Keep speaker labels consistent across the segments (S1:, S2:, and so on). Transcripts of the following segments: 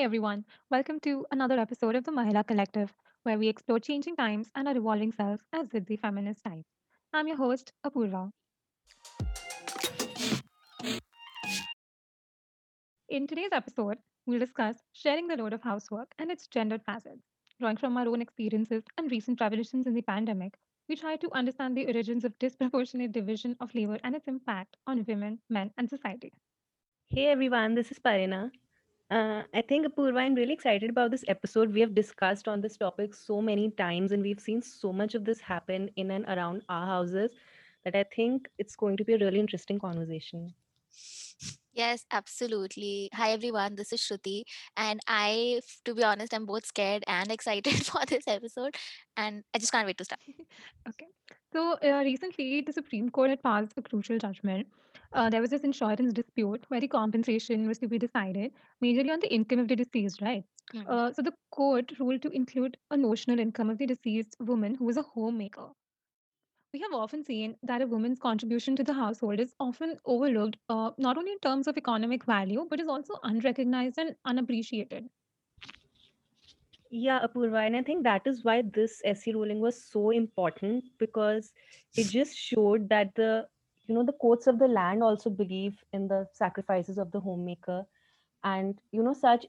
S1: Hi, everyone. Welcome to another episode of the Mahila Collective, where we explore changing times and our evolving selves as Siddhi feminist type. I'm your host, Apurva. In today's episode, we'll discuss sharing the load of housework and its gendered facets. Drawing from our own experiences and recent revelations in the pandemic, we try to understand the origins of disproportionate division of labor and its impact on women, men, and society.
S2: Hey everyone, this is Parina. Uh, I think Apurva, I'm really excited about this episode. We have discussed on this topic so many times, and we've seen so much of this happen in and around our houses that I think it's going to be a really interesting conversation.
S3: Yes, absolutely. Hi everyone, this is Shruti, and I, to be honest, I'm both scared and excited for this episode, and I just can't wait to start.
S1: Okay. So uh, recently, the Supreme Court had passed a crucial judgment. Uh, there was this insurance dispute where the compensation was to be decided majorly on the income of the deceased, right?
S3: Hmm.
S1: Uh, so the court ruled to include a notional income of the deceased woman who was a homemaker. We have often seen that a woman's contribution to the household is often overlooked, uh, not only in terms of economic value, but is also unrecognized and unappreciated.
S2: Yeah, Apurva, and I think that is why this SC ruling was so important because it just showed that the you know the courts of the land also believe in the sacrifices of the homemaker and you know such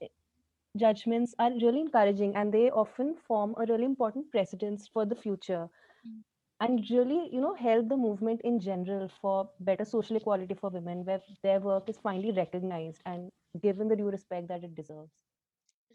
S2: judgments are really encouraging and they often form a really important precedence for the future
S3: Mm.
S2: and really you know help the movement in general for better social equality for women where their work is finally recognized and given the due respect that it deserves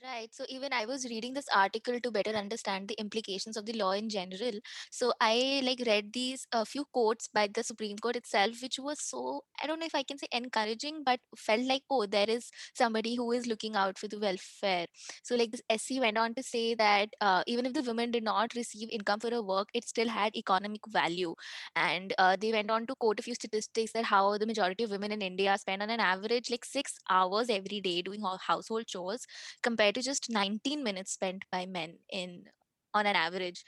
S3: Right. So even I was reading this article to better understand the implications of the law in general. So I like read these a few quotes by the Supreme Court itself, which was so I don't know if I can say encouraging, but felt like oh there is somebody who is looking out for the welfare. So like this SC went on to say that uh, even if the women did not receive income for her work, it still had economic value. And uh, they went on to quote a few statistics that how the majority of women in India spend on an average like six hours every day doing household chores compared to just 19 minutes spent by men in on an average.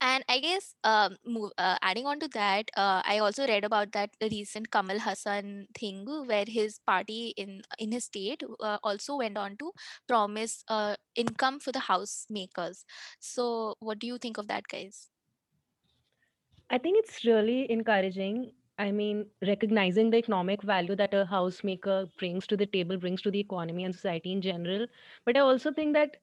S3: And i guess um, move, uh, adding on to that uh, i also read about that recent Kamal Haasan thing where his party in in his state uh, also went on to promise uh, income for the housemakers so what do you think of that guys?
S2: I think it's really encouraging i mean recognizing the economic value that a housemaker brings to the table brings to the economy and society in general. But i also think that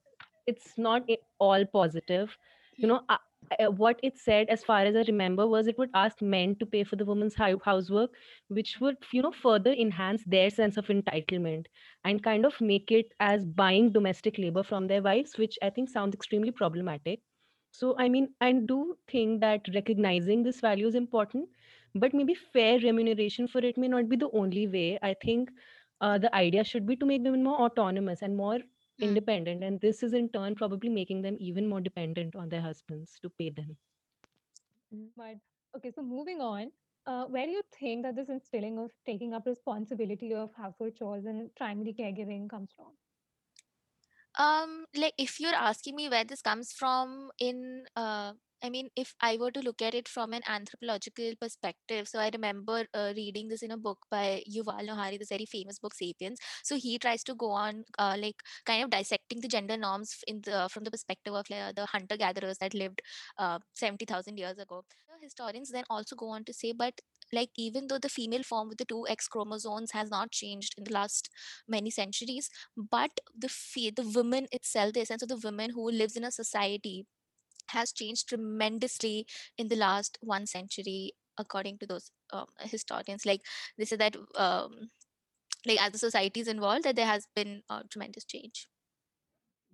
S2: it's not all positive. You know uh, uh, what it said as far as i remember was it would ask men to pay for the woman's housework which would you know further enhance their sense of entitlement and kind of make it as buying domestic labor from their wives which i think sounds extremely problematic. So i mean i do think that recognizing this value is important but maybe fair remuneration for it may not be the only way i think uh, the idea should be to make women more autonomous and more
S3: Hmm.
S2: independent and this is in turn probably making them even more dependent on their husbands to pay them
S1: But okay, so moving on, uh, where do you think that this instilling of taking up responsibility of household chores and primary caregiving comes from?
S3: Um, like if you're asking me where this comes from in uh I mean, if I were to look at it from an anthropological perspective, so I remember uh, reading this in a book by Yuval Noah Harari, this very famous book, *Sapiens*. So he tries to go on, uh, like, kind of dissecting the gender norms in the from the perspective of the hunter-gatherers that lived uh, seventy thousand years ago. The historians then also go on to say, but like even though the female form with the two X chromosomes has not changed in the last many centuries, but the fe- the woman itself the essence of the woman who lives in a society has changed tremendously in the last one century according to those um, historians like they say that um, like as the society is involved that there has been a tremendous change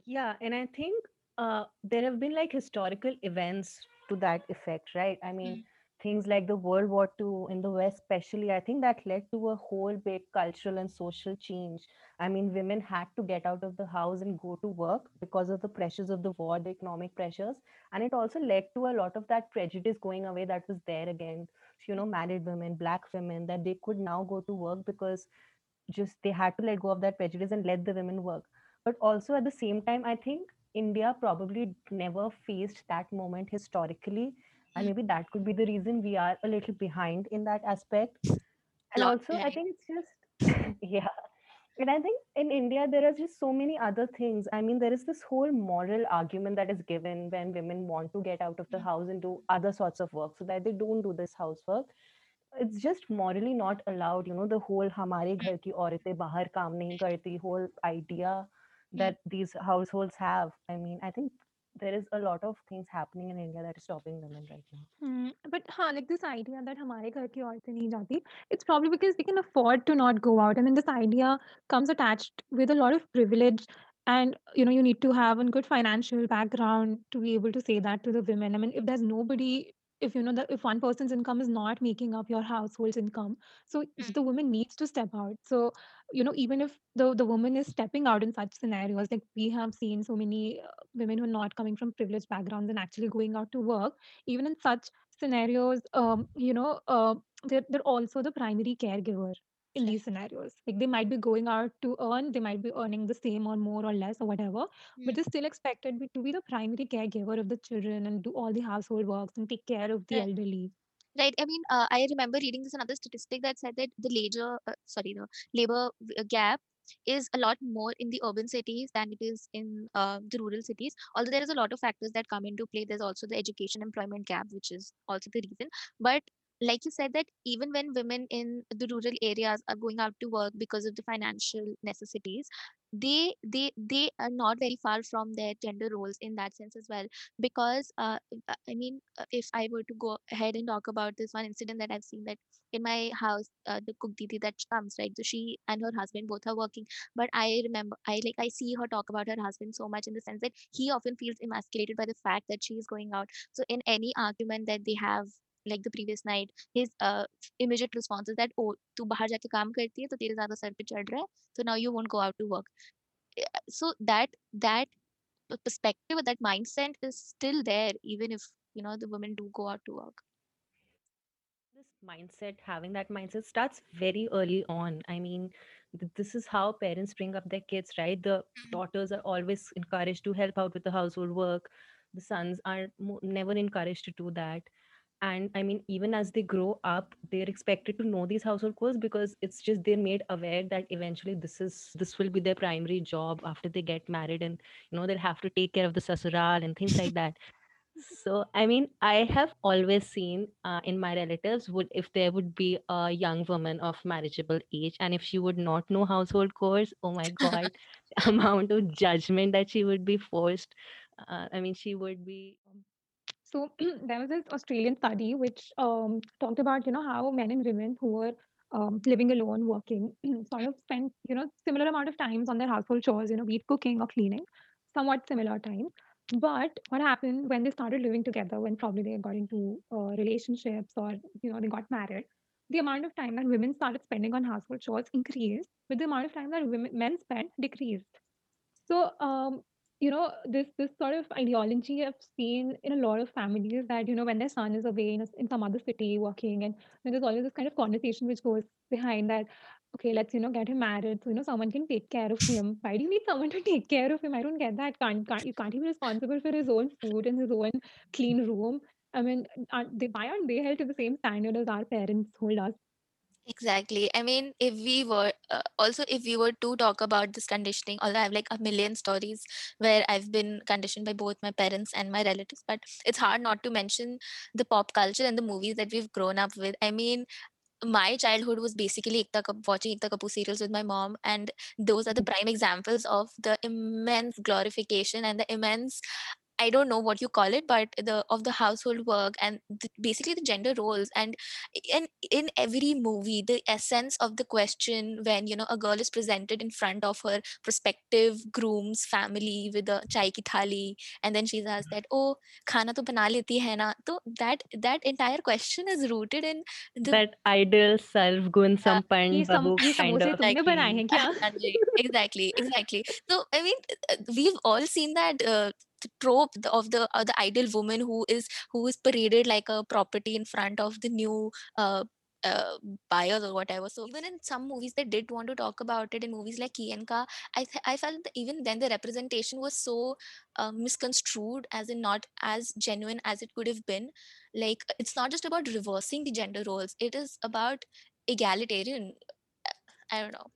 S2: Yeah, and I think uh, there have been like historical events to that effect, right? I mean,
S3: Hmm.
S2: Things like the World War II in the West, especially, I think that led to a whole big cultural and social change. I mean, women had to get out of the house and go to work because of the pressures of the war, the economic pressures. And it also led to a lot of that prejudice going away that was there again. You know, married women, black women, that they could now go to work because just they had to let go of that prejudice and let the women work but also at the same time i think india probably never faced that moment historically and maybe that could be the reason we are a little behind in that aspect. And
S3: Not
S2: also
S3: behind.
S2: i think it's just yeah. And i think in india there are just so many other things. I mean there is this whole moral argument that is given when women want to get out of the
S3: mm.
S2: house and do other sorts of work so that they don't do this housework. It's just morally not allowed you know the whole hamare
S3: mm.
S2: ghar ki auratein bahar kaam nahi karti whole idea
S3: mm.
S2: that these households have. I mean i think there is a lot of things happening in india that is stopping women right now
S1: Hmm, but हाँ, like this idea that हमारे घर की औरतें नहीं जाती, it's probably because they can afford to not go out. I mean, this idea comes attached with a lot of privilege, and you know, you need to have a good financial background to be able to say that to the women. I mean, if there's nobody, if you know that if one person's income is not making up your household's income, so
S3: Mm,
S1: the woman needs to step out. So you know, even if the the woman is stepping out in such scenarios, like we have seen so many uh, women who are not coming from privileged backgrounds and actually going out to work even in such scenarios, um, you know, uh, they're, they're also the primary caregiver in these scenarios. Like they might be going out to earn, they might be earning the same or more or less or whatever, but
S3: Mm,
S1: they're still expected to be the primary caregiver of the children and do all the household works and take care of the
S3: Right.
S1: elderly.
S3: Right. I mean, uh, I remember reading this another statistic that said that the labor, uh, sorry, the labor uh, gap is a lot more in the urban cities than it is in uh, the rural cities. Although there is a lot of factors that come into play. There's also the education employment gap, which is also the reason. But like you said, that even when women in the rural areas are going out to work because of the financial necessities, they they they are not very far from their gender roles in that sense as well because uh, I mean, uh, if I were to go ahead and talk about this one incident that I've seen that in my house, uh, the cook didi that comes, right? So she and her husband both are working, but I remember, I like, I see her talk about her husband so much in the sense that he often feels emasculated by the fact that she is going out. So in any argument that they have, like the previous night, his uh, immediate response is that, oh, तू बाहर जाके काम करती है तो तेरे ज्यादा sir पे चढ़ रहा है, so now you won't go out to work. Uh, So that that p- perspective or that mindset is still there even if you know the women do go out to work
S2: this mindset having that mindset starts very early on i mean th- this is how parents bring up their kids right the
S3: Mhm.
S2: daughters are always encouraged to help out with the household work the sons are mo- never encouraged to do that and i mean even as they grow up they're expected to know these household chores because it's just they're made aware that eventually this is this will be their primary job after they get married and you know they'll have to take care of the sasural and things like that so, I mean, I have always seen uh, in my relatives would if there would be a young woman of marriageable age, and if she would not know household chores, oh my God, amount of judgment that she would be forced. Uh, I mean, she would be.
S1: So there was this Australian study which um, talked about you know how men and women who were um, living alone, working, sort of spent you know similar amount of times on their household chores, you know, be it cooking or cleaning, somewhat similar time. But what happened when they started living together, when probably they got into uh, relationships or you know they got married, the amount of time that women started spending on household chores increased, but the amount of time that women men spent decreased. So, um, you know, this this sort of ideology I've seen in a lot of families that you know when their son is away in, a, in some other city working, and then there's always this kind of conversation which goes behind that. Okay, let's you know get him married, so you know someone can take care of him. Why do you need someone to take care of him? I don't get that. Can't can't you can't he be responsible for his own food and his own clean room? I mean, aren't they, why aren't they held to the same standard as our parents hold us?
S3: Exactly i mean if we were uh, also if we were to talk about this conditioning although i have like a million stories where i've been conditioned by both my parents and my relatives but it's hard not to mention the pop culture and the movies that we've grown up with i mean my childhood was basically Ekta Kap- watching Ekta Kapoor serials with my mom, and those are the prime examples of the immense glorification and the immense. I don't know what you call it, but the of the household work and the, basically the gender roles and in in every movie the essence of the question when you know a girl is presented in front of her prospective groom's family with a chai ki thali and then she's asked that oh khana to bana leti hai na so that that entire question is rooted in the,
S2: that ideal self gun sampan babu
S1: some,
S2: kind of
S3: exactly, exactly exactly so I mean uh, we've all seen that. Uh, trope of the uh, the ideal woman who is who is paraded like a property in front of the new uh, uh, buyers or whatever. So even in some movies, they did want to talk about it. In movies like Ki & Ka, I th- I felt even then the representation was so uh, misconstrued, as in not as genuine as it could have been. Like it's not just about reversing the gender roles; it is about egalitarian. uh, I don't know.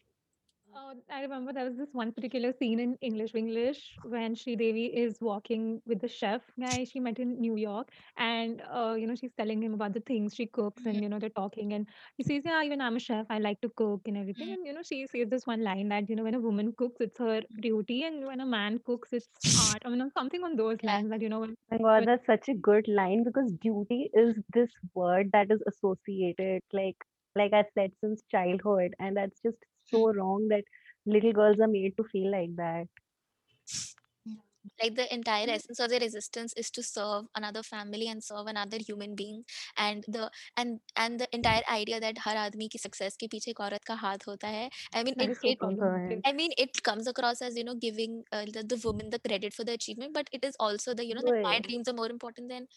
S1: Uh, I remember there was this one particular scene in English Vinglish when Sridevi is walking with the chef guy she met in New York, and uh, you know she's telling him about the things she cooks, and you know they're talking, and he says, "Yeah, even I'm a chef. I like to cook and everything."
S3: mhm.
S1: And you know she says this one line that you know when a woman cooks, it's her duty, and when a man cooks, it's art. I mean something on those lines that you know when,
S2: God, that's such a good line because duty is this word that is associated, like like I said, since childhood, and that's just so wrong that little girls are made to feel like that.
S3: Like the entire mm. essence of the resistance is to serve another family and serve another human being and the and and the entire idea that har aadmi ki success ke piche ek aurat ka haath hota hai i mean it, it i mean it comes across as you know giving uh, the, the woman the credit for the achievement but it is also the you know that my dreams are more important than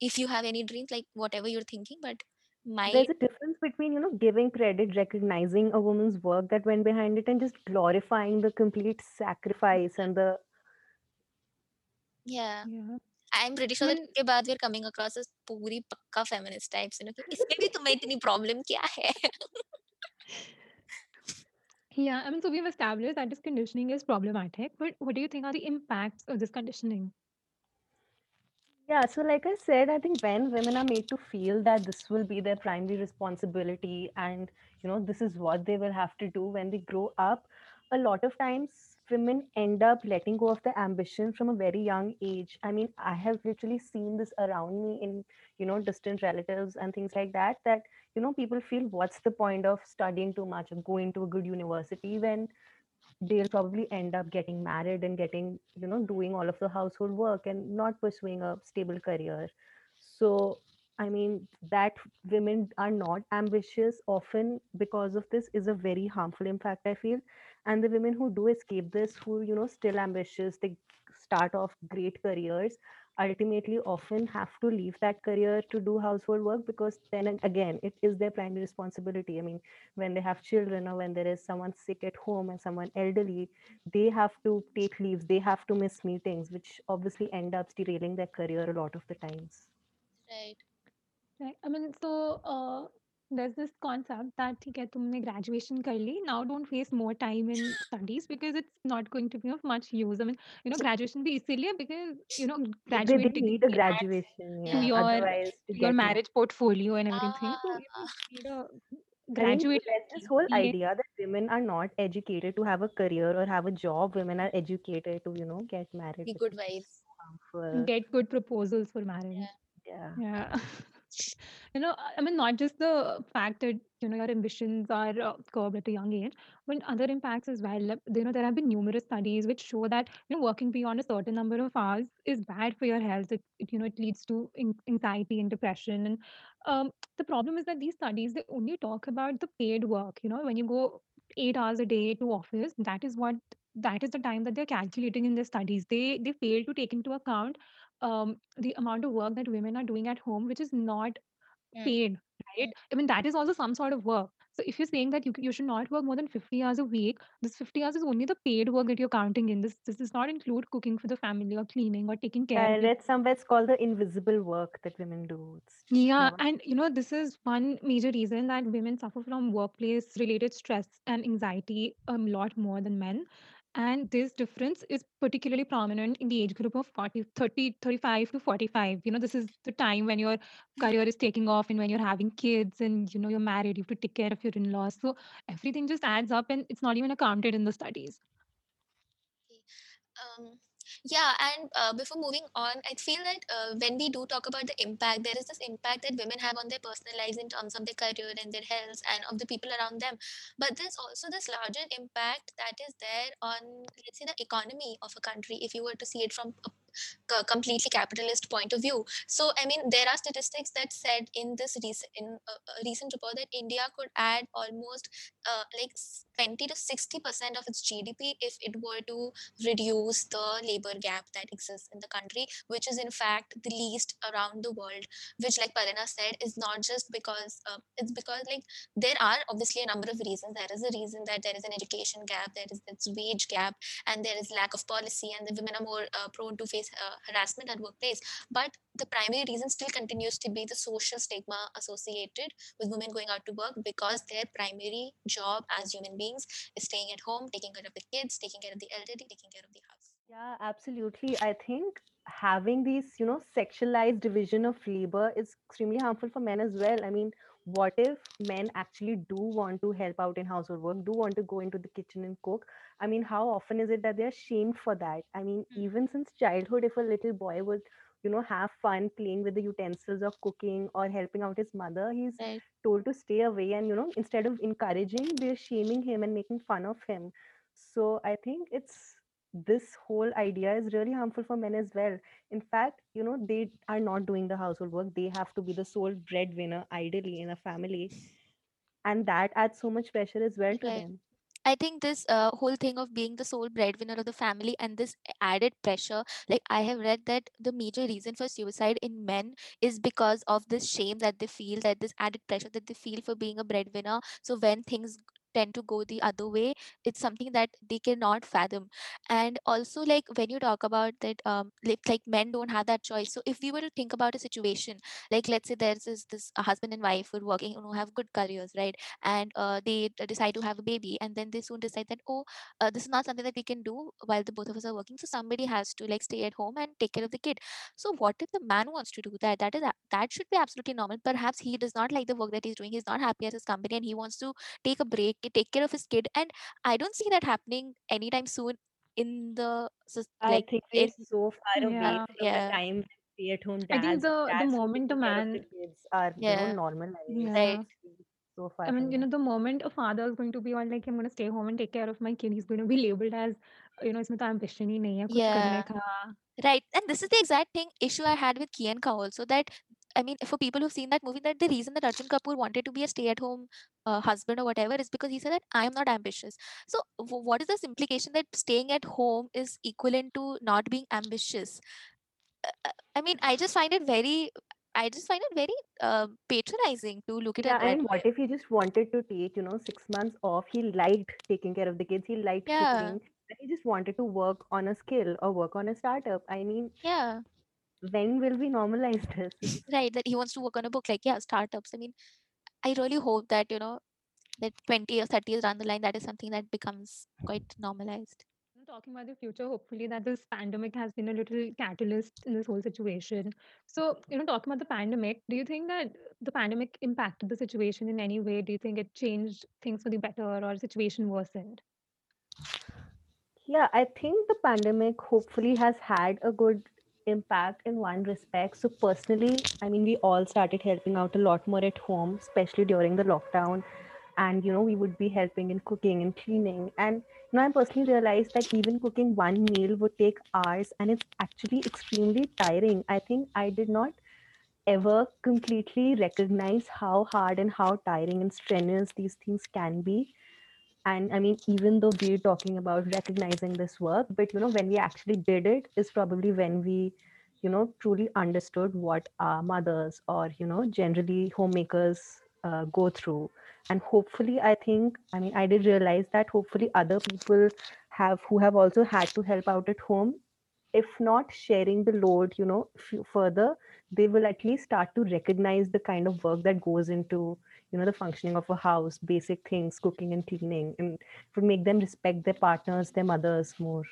S3: if you have any dreams like whatever you're thinking but my,
S2: there's a difference between, you know, giving credit, recognizing a woman's work that went behind it, and just glorifying the complete sacrifice and the
S3: yeah,
S1: Yeah,
S3: I'm pretty
S1: I
S3: sure that
S1: mean
S3: इसके बाद we're coming across as पूरी पक्का feminist types, you know, कि इसमें भी तुम्हें इतनी problem क्या है?
S1: yeah, I mean so we've established that this conditioning is problematic, but what do you think are the impacts of this conditioning?
S2: Yeah, so like I said, I think when women are made to feel that this will be their primary responsibility and you know this is what they will have to do when they grow up, a lot of times women end up letting go of their ambition from a very young age. I mean, I have literally seen this around me in you know distant relatives and things like that that you know people feel what's the point of studying too much and going to a good university when they'll probably end up getting married and getting you know doing all of the household work and not pursuing a stable career. So i mean that women are not ambitious often because of this is a very harmful impact i feel. And the women who do escape this who you know still ambitious they start off great careers ultimately often have to leave that career to do household work because then ag- again it is their primary responsibility i mean when they have children or when there is someone sick at home and someone elderly they have to take leaves they have to miss meetings which obviously end up derailing their career a lot of the times
S3: Right.
S1: Right. I mean, so uh, there's this concept that ठीक है तुमने graduation कर ली now don't waste more time in studies because it's not going to be of much use. I mean, you know, graduation भी इसीलिए because you know
S2: they, they need a graduation
S3: Yeah.
S2: yeah
S1: your
S2: otherwise to
S1: your marriage portfolio and everything. So you
S3: Ah,
S1: know, need a
S2: I mean,
S1: graduate
S2: there's this whole
S1: BA.
S2: idea that women are not educated to have a career or have a job. Women are educated to, you know, get married,
S3: be good
S2: harmful.
S1: get good proposals for marriage.
S3: Yeah.
S2: Yeah.
S1: Yeah. You know, I mean, not just the fact that, you know, your ambitions are uh, curbed at a young age, but other impacts as well. You know, there have been numerous studies which show that, you know, working beyond a certain number of hours is bad for your health. It, it you know, it leads to anxiety and depression. And um, the problem is that these studies, they only talk about the paid work. You know, when you go eight hours a day to office, that is what that is the time that they're calculating in their studies. They they fail to take into account um, the amount of work that women are doing at home, which is not
S3: Mm,
S1: paid, right?
S3: mm.
S1: I mean, that is also some sort of work. So if you're saying that you, you should not work more than 50 hours a week, this 50 hours is only the paid work that you're counting in. This, this does not include cooking for the family or cleaning or taking
S2: Yeah,
S1: care
S2: I
S1: of
S2: read somewhere it's called the invisible work that women do.
S1: Yeah,
S2: one.
S1: and you know, this is one major reason that women suffer from workplace related stress and anxiety a lot more than men. And this difference is particularly prominent in the age group of 40, 30, 35 to 45. You know, this is the time when your career is taking off and when you're having kids and, you know, you're married, you have to take care of your in laws. So everything just adds up and it's not even accounted in the studies.
S3: Um, yeah, and uh, before moving on, I feel that uh, when we do talk about the impact, there is this impact that women have on their personal lives in terms of their career and their health and of the people around them. But there's also this larger impact that is there on, let's say, the economy of a country, if you were to see it from a completely capitalist point of view. So, I mean, there are statistics that said in this recent in a, recent report that India could add almost uh, like 20 to 60 percent of its GDP if it were to reduce the labor gap that exists in the country, which is in fact the least around the world. Which, like Parina said, is not just because uh, it's because like there are obviously a number of reasons. There is a reason that there is an education gap, there is this wage gap, and there is lack of policy, and the women are more uh, prone to face face uh, harassment at workplace but the primary reason still continues to be the social stigma associated with women going out to work because their primary job as human beings is staying at home taking care of the kids taking care of the elderly taking care of the house
S2: Yeah, absolutely. I think having these, you know, sexualized division of labor is extremely harmful for men as well. I mean, what if men actually do want to help out in household work, do want to go into the kitchen and cook? I mean, how often is it that they're shamed for that? I mean,
S3: Mm.
S2: even since childhood, if a little boy would, you know, have fun playing with the utensils of cooking or helping out his mother, he's
S3: right
S2: told to stay away. And, you know, instead of encouraging, they're shaming him and making fun of him. So I think it's this whole idea is really harmful for men as well. In fact, you know, they are not doing the household work. They have to be the sole breadwinner, ideally, in a family. And that adds so much pressure as well to
S3: Right.
S2: them.
S3: I think this uh, whole thing of being the sole breadwinner of the family and this added pressure, like I have read that the major reason for suicide in men is because of this shame that they feel, that this added pressure that they feel for being a breadwinner. So when things tend to go the other way, it's something that they cannot fathom. And also, like when you talk about that, um, like, like men don't have that choice. So if we were to think about a situation, like let's say there's this, this a husband and wife who are working, who have good careers, right? and uh, they decide to have a baby and then they soon decide that oh uh, this is not something that we can do while the both of us are working so somebody has to like stay at home and take care of the kid so what if the man wants to do that that is that should be absolutely normal perhaps he does not like the work that he's doing he's not happy at his company and he wants to take a break take care of his kid and i don't see that happening anytime soon in the
S2: so,
S3: like
S2: I
S3: think
S2: it's so far away
S1: yeah.
S2: from
S3: yeah.
S2: the time at home dads,
S1: I think the, the moment a man
S2: kids are yeah. you know,
S1: normal.
S3: Right.
S2: so far
S1: I mean you know the moment a father is going to be on, like I'm going to stay home and take care of my kid he's going to be labeled as you know it's तो ambition ही नहीं है
S3: yeah. right and this is the exact thing issue I had with Ki & Ka also that I mean, for people who've seen that movie, that the reason that Arjun Kapoor wanted to be a stay-at-home uh, husband or whatever is because he said that I am not ambitious. So, w- what is this implication that staying at home is equivalent to not being ambitious? Uh, uh, I mean, I just find it very, I just find it very uh, patronizing to look at
S2: Yeah, mean, what if he just wanted to take, you know, six months off? He liked taking care of the kids, he liked
S3: Yeah,
S2: cooking, and he just wanted to work on a skill or work on a startup. I mean,
S3: yeah,
S2: when will we normalize this?
S3: right. That he wants to work on a book, like yeah, startups. I mean, I really hope that you know that 20 or 30 years down the line, that is something that becomes mm-hmm. quite normalized.
S1: Talking about the future, hopefully that this pandemic has been a little catalyst in this whole situation. So, you know, talking about the pandemic, do you think that the pandemic impacted the situation in any way? Do you think it changed things for the better or situation worsened?
S2: Yeah, I think the pandemic hopefully has had a good impact in one respect. So, personally, I mean, we all started helping out a lot more at home, especially during the lockdown. And, you know, we would be helping in cooking and cleaning. And, you know, I personally realized that even cooking one meal would take hours and it's actually extremely tiring. I think I did not ever completely recognize how hard and how tiring and strenuous these things can be and i mean even though we're talking about recognizing this work but you know when we actually did it is probably when we you know truly understood what our mothers or you know generally homemakers uh, go through. And hopefully i think i mean i did realize that hopefully other people have who have also had to help out at home if not sharing the load you know f- further they will at least start to recognize the kind of work that goes into you know the functioning of a house basic things cooking and cleaning and would make them respect their partners their mothers more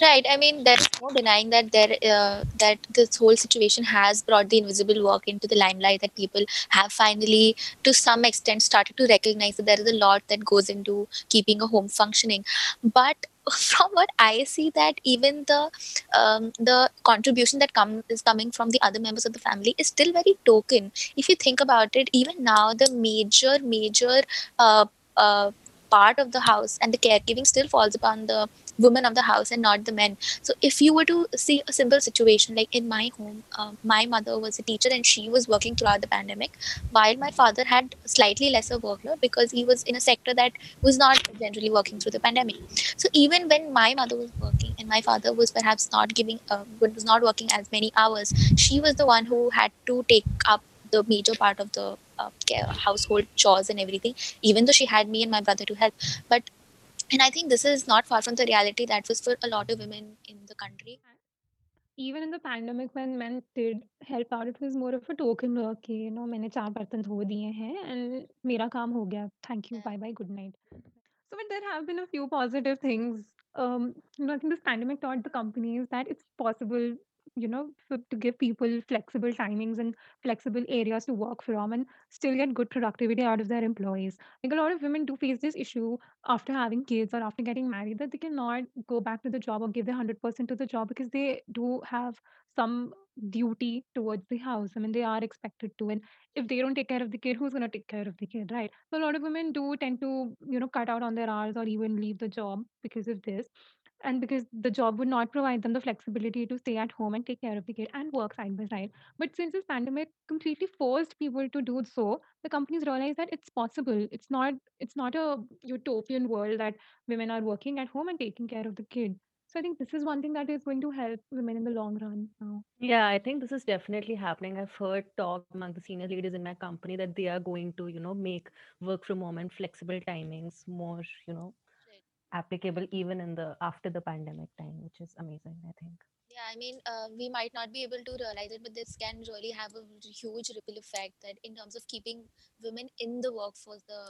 S3: Right. I mean, there's no denying that there uh, that this whole situation has brought the invisible work into the limelight. That people have finally, to some extent, started to recognize that there is a lot that goes into keeping a home functioning. But from what I see, that even the um, the contribution that come is coming from the other members of the family is still very token. If you think about it, even now the major major uh, uh, part of the house and the caregiving still falls upon the women of the house and not the men. So if you were to see a simple situation like in my home um, my mother was a teacher and she was working throughout the pandemic while my father had slightly lesser workload because he was in a sector that was not generally working through the pandemic. So even when my mother was working and my father was perhaps not giving uh, was not working as many hours she was the one who had to take up the major part of the uh, household chores and everything even though she had me and my brother to help. But and i think this is not far from the reality that was for a lot of women in the country.
S1: Even in the pandemic when men did help out it was more of a token work you know maine char bartan dho diye and mera kaam ho gaya thank you. Bye bye good night. So but there have been a few positive things. Um you know i think this pandemic taught the companies that it's possible you know for, to give people flexible timings and flexible areas to work from and still get good productivity out of their employees like a lot of women do face this issue after having kids or after getting married that they cannot go back to the job or give their 100% to the job because they do have some duty towards the house. I mean, they are expected to. And if they don't take care of the kid, who's going to take care of the kid, right? So a lot of women do tend to, you know, cut out on their hours or even leave the job because of this and because the job would not provide them the flexibility to stay at home and take care of the kid and work side by side. But since this pandemic completely forced people to do so, the companies realize that it's possible. It's not it's not a utopian world that women are working at home and taking care of the kid. So I think this is one thing that is going to help women in the long run now.
S2: Yeah, I think this is definitely happening. I've heard talk among the senior leaders in my company that they are going to, you know, make work from home and flexible timings more, you know. Applicable even in the after the pandemic time, which is amazing, I think.
S3: Yeah, I mean, uh, we might not be able to realize it, but this can really have a huge ripple effect that in terms of keeping women in the workforce, the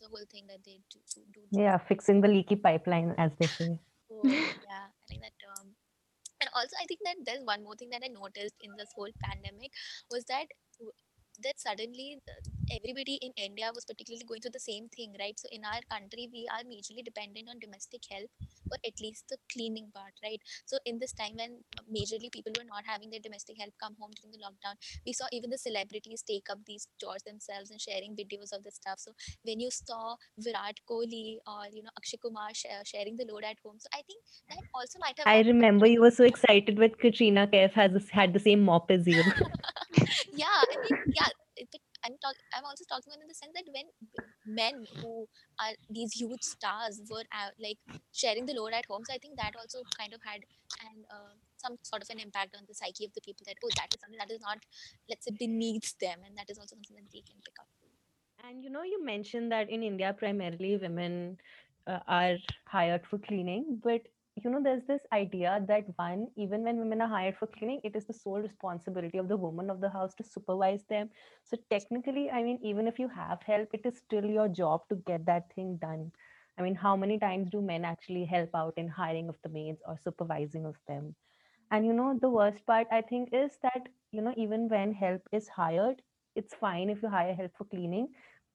S3: the whole thing that they do, do, do
S2: Yeah, fixing the leaky pipeline, as they say.
S3: Oh, yeah, I think that um and also I think that there's one more thing that I noticed in this whole pandemic was that that suddenly everybody in India was particularly going through the same thing, right? So in our country, we are majorly dependent on domestic help or at least the cleaning part, right? So in this time when majorly people were not having their domestic help come home during the lockdown, we saw even the celebrities take up these chores themselves and sharing videos of the stuff. So when you saw Virat Kohli or you know Akshay Kumar share, sharing the load at home, so I think that also might have
S2: I remember you were so excited with Katrina Kaif has had the same mop as you.
S3: yeah i mean yeah it, but i'm talk i'm also talking in the sense that when men who are these huge stars were out, like sharing the load at home so i think that also kind of had and uh, some sort of an impact on the psyche of the people that oh that is something that is not let's say beneath them and that is also something that they can pick up.
S2: And you know, you mentioned that in India, primarily women uh, are hired for cleaning, but you know, there's this idea that one, even when women are hired for cleaning, it is the sole responsibility of the woman of the house to supervise them. So technically, I mean, even if you have help, it is still your job to get that thing done. I mean, how many times do men actually help out in hiring of the maids or supervising of them? And you know, the worst part I think is that, you know, even when help is hired, it's fine if you hire help for cleaning,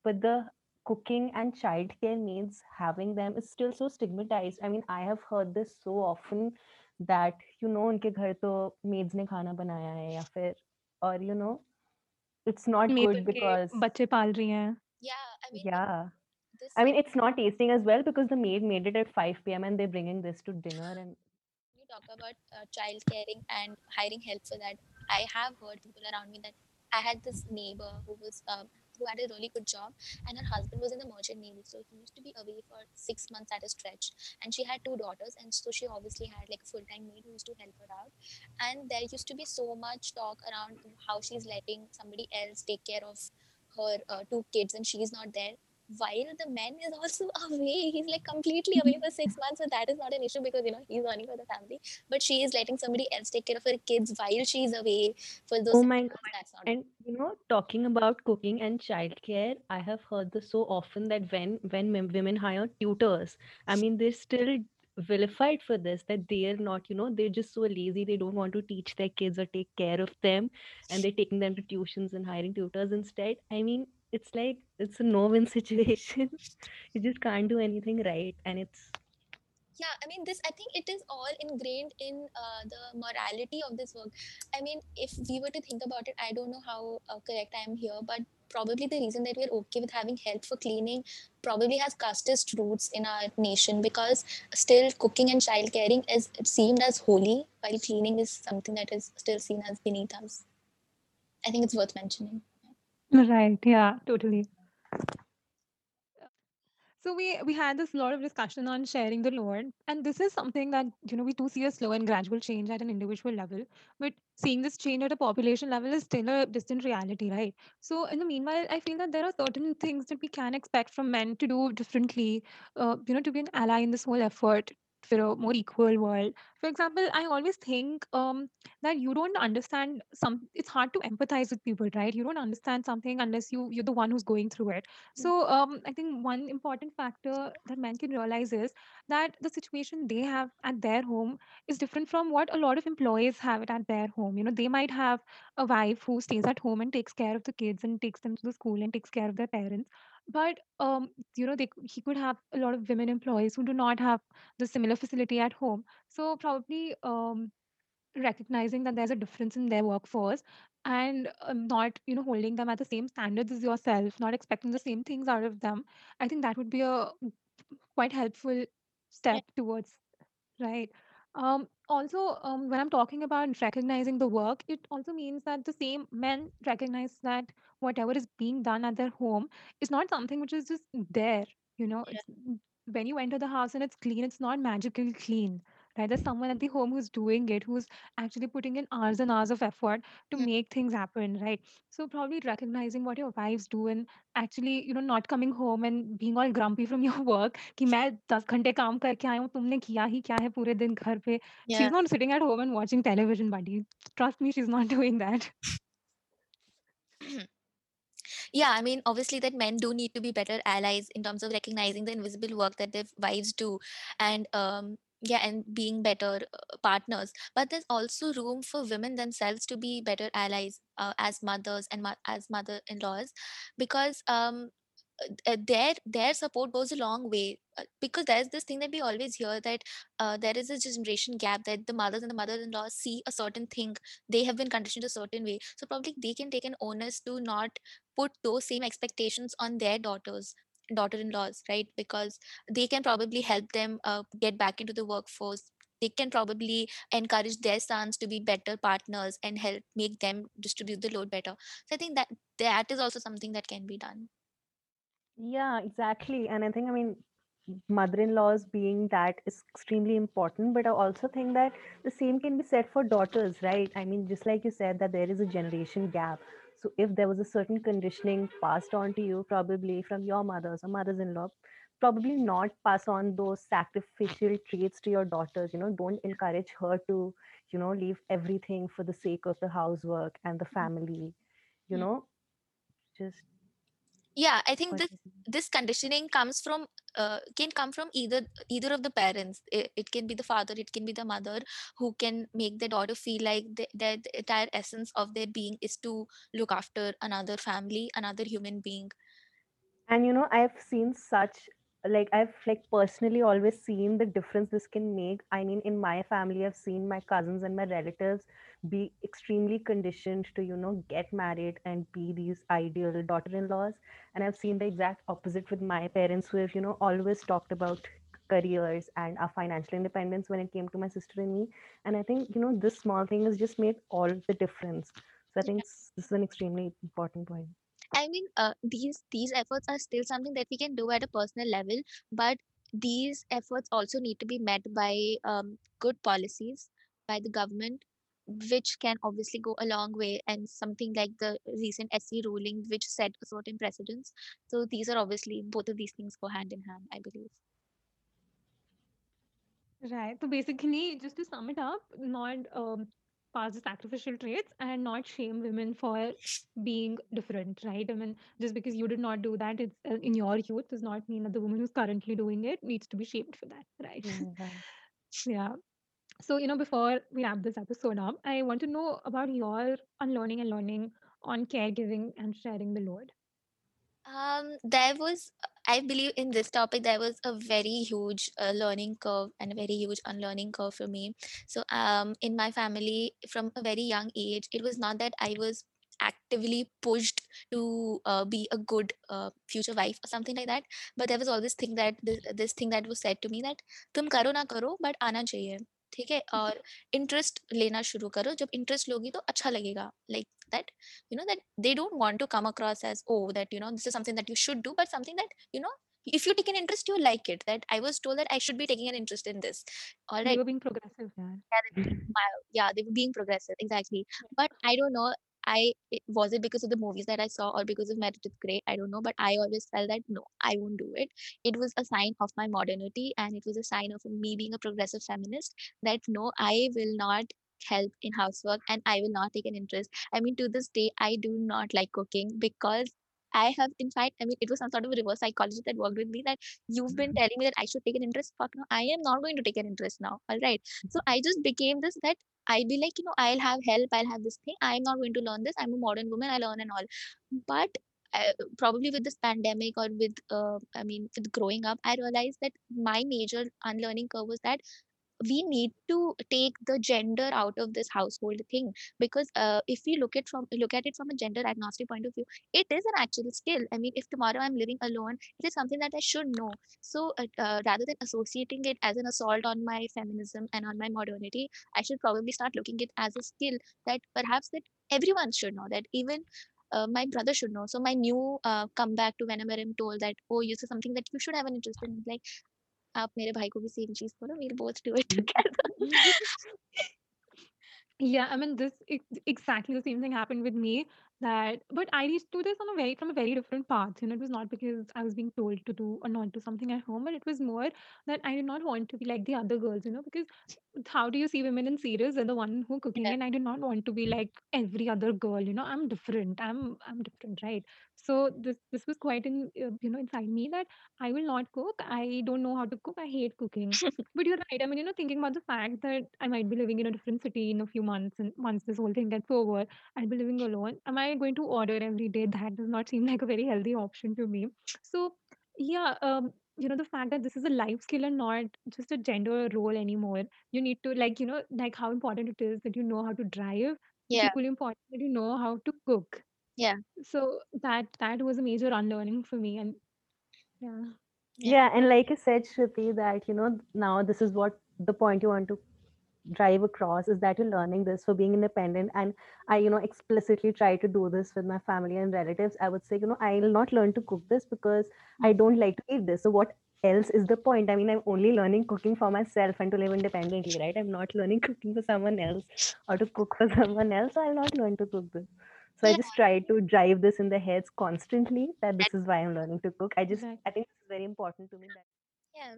S2: but the cooking and childcare needs having them is still so stigmatized. I mean, I have heard this so often that, you know, उनके घर तो maids ने खाना बनाया है या फिर और you know, it's not
S1: made
S2: good
S1: उनके
S2: because
S1: बच्चे पाल रही हैं
S3: yeah i mean
S2: yeah.
S3: this
S2: I mean,
S3: like
S2: it's not tasting as well because the maid made it at 5 p.m. and they're bringing this to dinner and
S3: you talk about uh, child caring and hiring help for that i have heard people around me that i had this neighbor who was um, who had a really good job and her husband was in the merchant navy so he used to be away for six months at a stretch. And she had two daughters and so she obviously had like a full-time maid who used to help her out. And there used to be so much talk around how she's letting somebody else take care of her uh, two kids and she's not there while the man is also away he's like completely away for six months so that is not an issue because you know he's earning for the family but she is letting somebody else take care of her kids while she's away for those
S2: oh my
S3: months that's not
S2: And you know, talking about cooking and childcare, I have heard this so often that when when women hire tutors, I mean, they're still vilified for this that they are not, you know, they're just so lazy. They don't want to teach their kids or take care of them, and they're taking them to tuitions and hiring tutors instead. I mean, it's like it's a no-win situation. you just can't do anything right, and it's
S3: yeah i mean this i think it is all ingrained in uh, the morality of this work. I mean if we were to think about it i don't know how uh, correct i am here but probably the reason that we're okay with having help for cleaning probably has casteist roots in our nation because still cooking and child caring is seemed as holy while cleaning is something that is still seen as beneath us. I think it's worth mentioning
S1: right yeah totally So we we had this lot of discussion on sharing the load, and this is something that you know we do see a slow and gradual change at an individual level, but seeing this change at a population level is still a distant reality, right? So in the meanwhile, I feel that there are certain things that we can expect from men to do differently, uh, you know, to be an ally in this whole effort for a more equal world. For example, I always think um, that you don't understand some. It's hard to empathize with people, right? You don't understand something unless you you're the one who's going through it. So um, I think one important factor that men can realize is that the situation they have at their home is different from what a lot of employees have it at their home. You know, they might have a wife who stays at home and takes care of the kids and takes them to the school and takes care of their parents but um, you know they, c- he could have a lot of women employees who do not have the similar facility at home so probably um, recognizing that there's a difference in their workforce and um, not you know holding them at the same standards as yourself not expecting the same things out of them i think that would be a quite helpful step towards Right. Um, also, um, when I'm talking about recognizing the work, it also means that the same men recognize that whatever is being done at their home is not something which is just there. You know,
S3: Yeah.
S1: it's when you enter the house and it's clean, it's not magically clean Right. There's someone at the home who's doing it, who's actually putting in hours and hours of effort to
S3: Mm,
S1: make things happen. Right. So probably recognizing what your wives do and actually, you know, not coming home and being all grumpy from your work कि मैं 10 घंटे काम करके आई हूँ, तुमने किया ही क्या है पूरे दिन घर पे?
S3: Yeah.
S1: She's not sitting at home and watching television, buddy. Trust me, she's not doing that.
S3: yeah i mean obviously that men do need to be better allies in terms of recognizing the invisible work that their wives do and um yeah and being better uh, partners. But there's also room for women themselves to be better allies uh, as mothers and mo- as mother-in-laws because um uh, their their support goes a long way uh, because there's this thing that we always hear that uh, there is a generation gap that the mothers and the mother-in-law see a certain thing they have been conditioned a certain way. So probably they can take an onus to not put those same expectations on their daughters daughter-in-laws right because they can probably help them uh, get back into the workforce they can probably encourage their sons to be better partners and help make them distribute the load better so i think that that is also something that can be done
S2: Yeah, exactly. And I think, I mean, mother-in-laws being that is extremely important, but I also think that the same can be said for daughters, right? I mean, just like you said, that there is a generation gap. So if there was a certain conditioning passed on to you, probably from your mothers or mothers-in-law, probably not pass on those sacrificial traits to your daughters. You know, don't encourage her to, you know, leave everything for the sake of the housework and the family. You
S3: Mm.
S2: know, just
S3: yeah i think this this conditioning comes from uh, can come from either either of the parents. It, it can be the father it can be the mother who can make their daughter feel like the, the entire essence of their being is to look after another family another human being.
S2: And you know i've seen such like i've like personally always seen the difference this can make. I mean in my family i've seen my cousins and my relatives be extremely conditioned to you know get married and be these ideal daughter-in-laws. And i've seen the exact opposite with my parents who have you know always talked about careers and our financial independence when it came to my sister and me. And i think you know this small thing has just made all the difference. So i think s- this is an extremely important point
S3: I mean, uh, these these efforts are still something that we can do at a personal level, but these efforts also need to be met by um, good policies by the government, which can obviously go a long way, and something like the recent SC ruling, which set a certain precedents. So these are obviously both of these things go hand in hand, I believe.
S1: Right. So basically, just to sum it up, not um, pass the sacrificial traits and not shame women for being different, right? I mean, just because you did not do that it's, uh, in your youth does not mean that the woman who's currently doing it needs to be shamed for that, right?
S2: Mm, right.
S1: yeah. So, you know, before we wrap this episode up, I want to know about your unlearning and learning on caregiving and sharing the load.
S3: Um, there was, I believe in this topic there was a very huge uh, learning curve and a very huge unlearning curve for me. So um, in my family, from a very young age, it was not that I was actively pushed to uh, be a good uh, future wife or something like that but there was always thing that this, this thing that was said to me that tum karo na karo but aana chahiye ठीक है और interest लेना शुरू करो जब interest लोगी तो अच्छा लगेगा like that you know that they don't want to come across as oh that you know this is something that you should do but something that you know if you take an interest you like it that i was told that i should be taking an interest in this all right They
S1: were being progressive, yeah.
S3: yeah, they, were being progressive exactly but i don't know I was it because of the movies that I saw or because of Merit is Great? I don't know, but I always felt that no, I won't do it. It was a sign of my modernity and it was a sign of me being a progressive feminist that no, I will not help in housework and I will not take an interest. I mean, to this day, I do not like cooking because I have, in fact, I mean, it was some sort of a reverse psychology that worked with me that you've been telling me that I should take an interest. Fuck no, I am not going to take an interest now. All right. So I just became this that I'll be like, you know, I'll have help, I'll have this thing. I'm not going to learn this. I'm a modern woman, I learn and all. But uh, probably with this pandemic or with, uh, I mean, with growing up, I realized that my major unlearning curve was that we need to take the gender out of this household thing because uh, if we look at from look at it from a gender agnostic point of view it is an actual skill i mean if tomorrow i'm living alone it is something that i should know so uh, uh, rather than associating it as an assault on my feminism and on my modernity i should probably start looking it as a skill that perhaps that everyone should know that even uh, my brother should know. So my new uh, comeback to whenever I'm told that, oh, you say something that you should have an interest in. Like, आप मेरे भाई को भी same चीज़ बोलो we will both do it together
S1: या I mean this exactly the same thing happened with me That, but I used to do this on a very from a very different path. You know, it was not because I was being told to do or not do something at home, but it was more that I did not want to be like the other girls. You know, because how do you see women in series They're the one who cooking,
S3: Yeah,
S1: and I did not want to be like every other girl. You know, I'm different. I'm I'm different, right? So this this was quite in uh, you know inside me that I will not cook. I don't know how to cook. I hate cooking. But you're right. I mean, you know, thinking about the fact that I might be living in a different city in a few months, and once this whole thing gets over, I'll be living alone. Am I going to order every day? That does not seem like a very healthy option to me. So, yeah, um, you know, the fact that this is a life skill and not just a gender role anymore. You need to like, you know, like how important it is that you know how to drive. It's
S3: yeah,
S1: equally important that you know how to cook.
S3: yeah,
S1: So that that was a major unlearning for me, and yeah.
S3: yeah,
S2: Yeah, and like you said, Shruti, that you know now this is what the point you want to drive across is that you're learning this for being independent. And i you know explicitly try to do this with my family and relatives. I would say you know i'll not learn to cook this because i
S3: mm,
S2: don't like to eat this. So what else is the point? I mean i'm only learning cooking for myself and to live independently right? I'm not learning cooking for someone else or to cook for someone else. So i'll not learn to cook this. So i just try to drive this in their heads constantly that
S3: that,
S2: this is why i'm learning to cook. I just i think it's very important to me that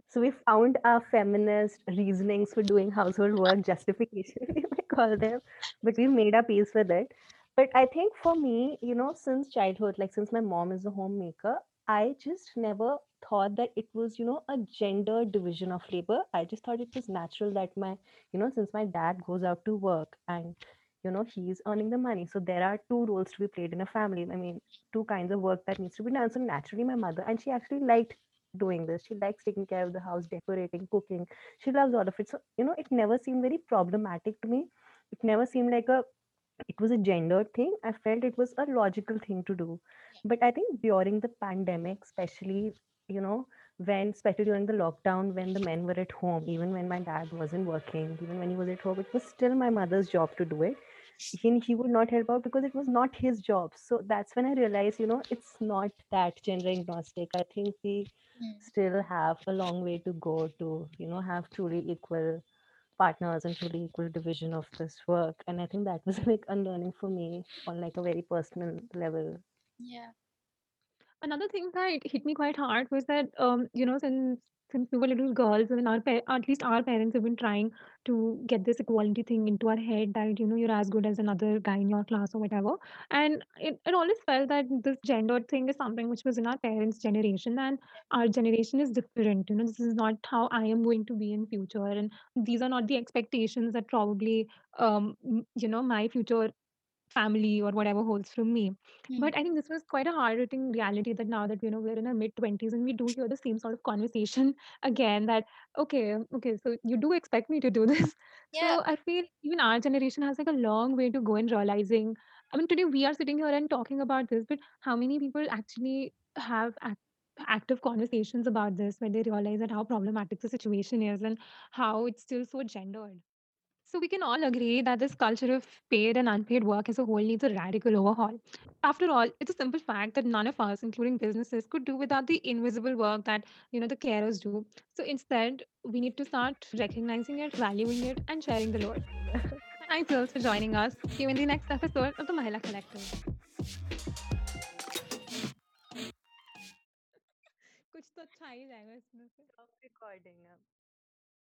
S2: so we found our feminist reasonings for doing household work justification, we may call them, but we've made our peace with it. But I think for me, you know, since childhood, like since my mom is a homemaker, I just never thought that it was, you know, a gender division of labor. I just thought it was natural that my, you know, since my dad goes out to work and, you know, he's earning the money. So there are two roles to be played in a family. I mean, two kinds of work that needs to be done. So naturally, my mother, and she actually liked doing this. She likes taking care of the house, decorating, cooking. She loves all of it. So, you know, it never seemed very problematic to me. It never seemed like a it was a gendered thing. I felt it was a logical thing to do. But I think during the pandemic, especially, you know, when especially during the lockdown when the men were at home, even when my dad wasn't working, even when he was at home, it was still my mother's job to do it he, he would not help out because it was not his job. So that's when i realized you know it's not that gender agnostic. I think we
S3: mm,
S2: still have a long way to go to you know have truly equal partners and truly equal division of this work. And i think that was like unlearning for me on like a very personal level.
S3: Yeah,
S1: Another thing that hit me quite hard was that, um, you know, since since we were little girls, and our pa- at least our parents have been trying to get this equality thing into our head that you know you're as good as another guy in your class or whatever, and it, it always felt that this gender thing is something which was in our parents' generation, and our generation is different. You know, this is not how I am going to be in future, and these are not the expectations that probably, um, you know, my future family or whatever holds from me.
S3: mm,
S1: But I think this was quite a hard hitting reality that now that you know we're in our mid twenties and we do hear the same sort of conversation again that okay, okay, so you do expect me to do this.
S3: yeah,
S1: So I feel even our generation has like a long way to go in realizing. I mean, today we are sitting here and talking about this, but how many people actually have act- active conversations about this when they realize that how problematic the situation is and how it's still so gendered? So we can all agree that this culture of paid and unpaid work as a whole needs a radical overhaul. After all, it's a simple fact that none of us, including businesses, could do without the invisible work that you know the carers do. So instead, we need to start recognizing it, valuing it, and sharing the load. Thanks, girls, for joining us. See you in the next episode of the Mahila Collective. कुछ तो अच्छा ही जाएगा इसमें से
S2: Stop recording. अब.